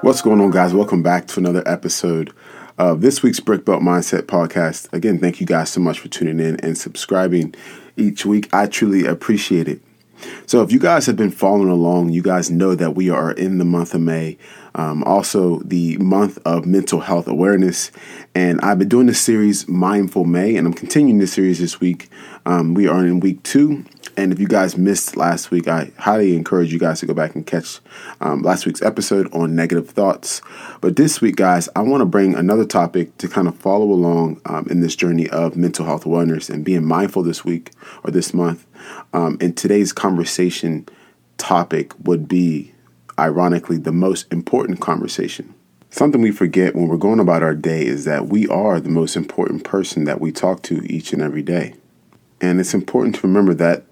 What's going on, guys? Welcome back to another episode of this week's Brick Belt Mindset podcast. Again, thank you guys so much for tuning in and subscribing each week. I truly appreciate it. So, if you guys have been following along, you guys know that we are in the month of May, um, also the month of mental health awareness. And I've been doing this series, Mindful May, and I'm continuing this series this week. Um, we are in week two, and if you guys missed last week, I highly encourage you guys to go back and catch um, last week's episode on negative thoughts. But this week, guys, I want to bring another topic to kind of follow along um, in this journey of mental health awareness and being mindful this week or this month. Um, and today's conversation topic would be, ironically, the most important conversation. Something we forget when we're going about our day is that we are the most important person that we talk to each and every day. And it's important to remember that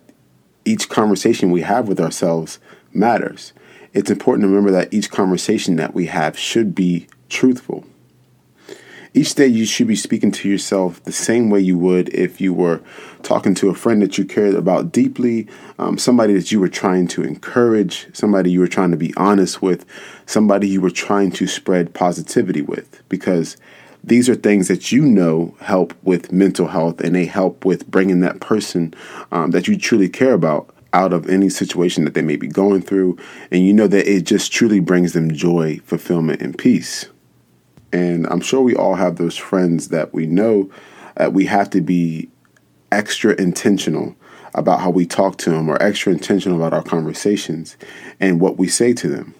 each conversation we have with ourselves matters. It's important to remember that each conversation that we have should be truthful. Each day, you should be speaking to yourself the same way you would if you were talking to a friend that you cared about deeply, um, somebody that you were trying to encourage, somebody you were trying to be honest with, somebody you were trying to spread positivity with. Because these are things that you know help with mental health and they help with bringing that person um, that you truly care about out of any situation that they may be going through. And you know that it just truly brings them joy, fulfillment, and peace. And I'm sure we all have those friends that we know that we have to be extra intentional about how we talk to them or extra intentional about our conversations and what we say to them.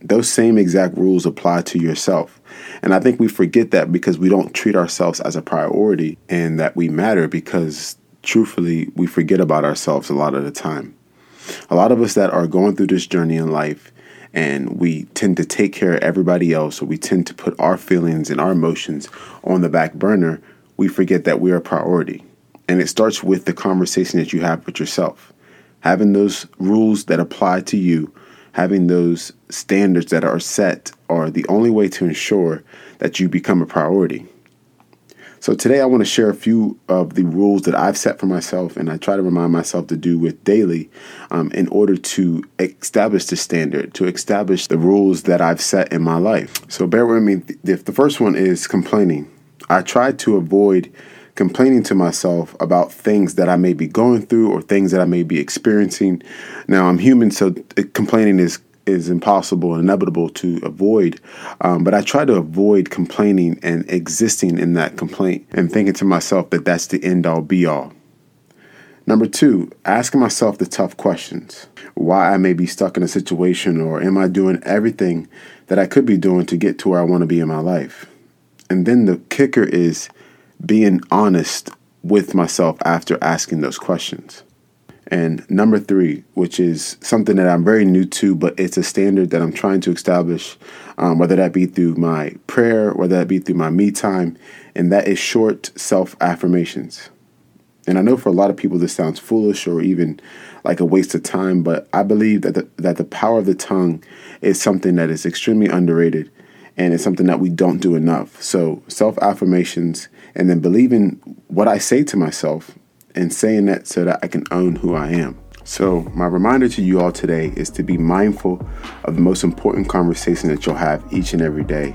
Those same exact rules apply to yourself. And I think we forget that because we don't treat ourselves as a priority and that we matter because truthfully, we forget about ourselves a lot of the time. A lot of us that are going through this journey in life and we tend to take care of everybody else or we tend to put our feelings and our emotions on the back burner, we forget that we're a priority. And it starts with the conversation that you have with yourself. Having those rules that apply to you having those standards that are set are the only way to ensure that you become a priority. So, today I want to share a few of the rules that I've set for myself and I try to remind myself to do with daily um, in order to establish the standard, to establish the rules that I've set in my life. So, bear with me. If the first one is complaining. I try to avoid complaining to myself about things that I may be going through or things that I may be experiencing. Now, I'm human, so complaining is is impossible and inevitable to avoid. Um, but I try to avoid complaining and existing in that complaint and thinking to myself that that's the end all be all. Number two, asking myself the tough questions. Why I may be stuck in a situation, or am I doing everything that I could be doing to get to where I want to be in my life? And then the kicker is being honest with myself after asking those questions. And number three, which is something that I'm very new to, but it's a standard that I'm trying to establish, um, whether that be through my prayer, whether that be through my me time, and that is short self affirmations. And I know for a lot of people this sounds foolish or even like a waste of time, but I believe that the, that the power of the tongue is something that is extremely underrated and it's something that we don't do enough. So, self affirmations and then believing what I say to myself and saying that so that I can own who I am. So, my reminder to you all today is to be mindful of the most important conversation that you'll have each and every day,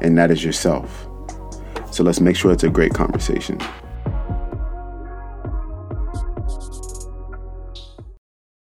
and that is yourself. So, let's make sure it's a great conversation.